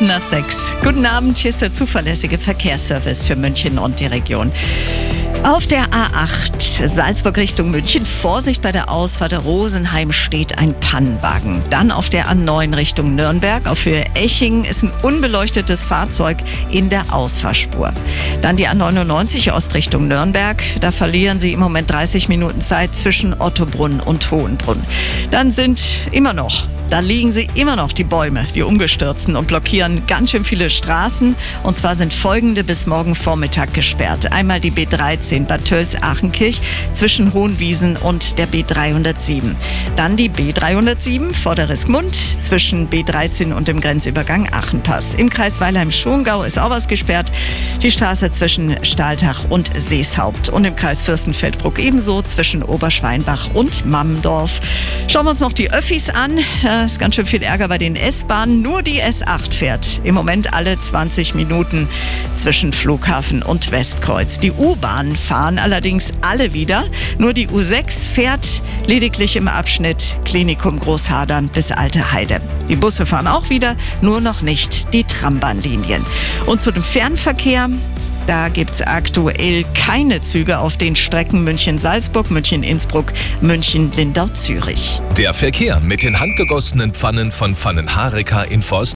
Nach sechs. Guten Abend, hier ist der zuverlässige Verkehrsservice für München und die Region. Auf der A8 Salzburg Richtung München. Vorsicht bei der Ausfahrt Rosenheim steht ein Pannenwagen. Dann auf der A9 Richtung Nürnberg. Auf Höhe Eching ist ein unbeleuchtetes Fahrzeug in der Ausfahrspur. Dann die A99 Ostrichtung Nürnberg. Da verlieren Sie im Moment 30 Minuten Zeit zwischen Ottobrunn und Hohenbrunn. Dann sind immer noch da liegen sie immer noch, die Bäume, die umgestürzten und blockieren ganz schön viele Straßen. Und zwar sind folgende bis morgen Vormittag gesperrt. Einmal die B13 Bad Tölz-Achenkirch zwischen Hohenwiesen und der B307. Dann die B307 Vorderriskmund zwischen B13 und dem Grenzübergang Achenpass. Im Kreis Weilheim-Schongau ist auch was gesperrt. Die Straße zwischen Stahltach und Seeshaupt. Und im Kreis Fürstenfeldbruck ebenso zwischen Oberschweinbach und Mammendorf. Schauen wir uns noch die Öffis an. Es ist ganz schön viel Ärger bei den S-Bahnen. Nur die S8 fährt im Moment alle 20 Minuten zwischen Flughafen und Westkreuz. Die U-Bahnen fahren allerdings alle wieder. Nur die U6 fährt lediglich im Abschnitt Klinikum Großhadern bis Alte Heide. Die Busse fahren auch wieder, nur noch nicht die Trambahnlinien. Und zu dem Fernverkehr. Da gibt es aktuell keine Züge auf den Strecken München-Salzburg, München-Innsbruck, München-Lindau-Zürich. Der Verkehr mit den handgegossenen Pfannen von Pfannenhareka in Forst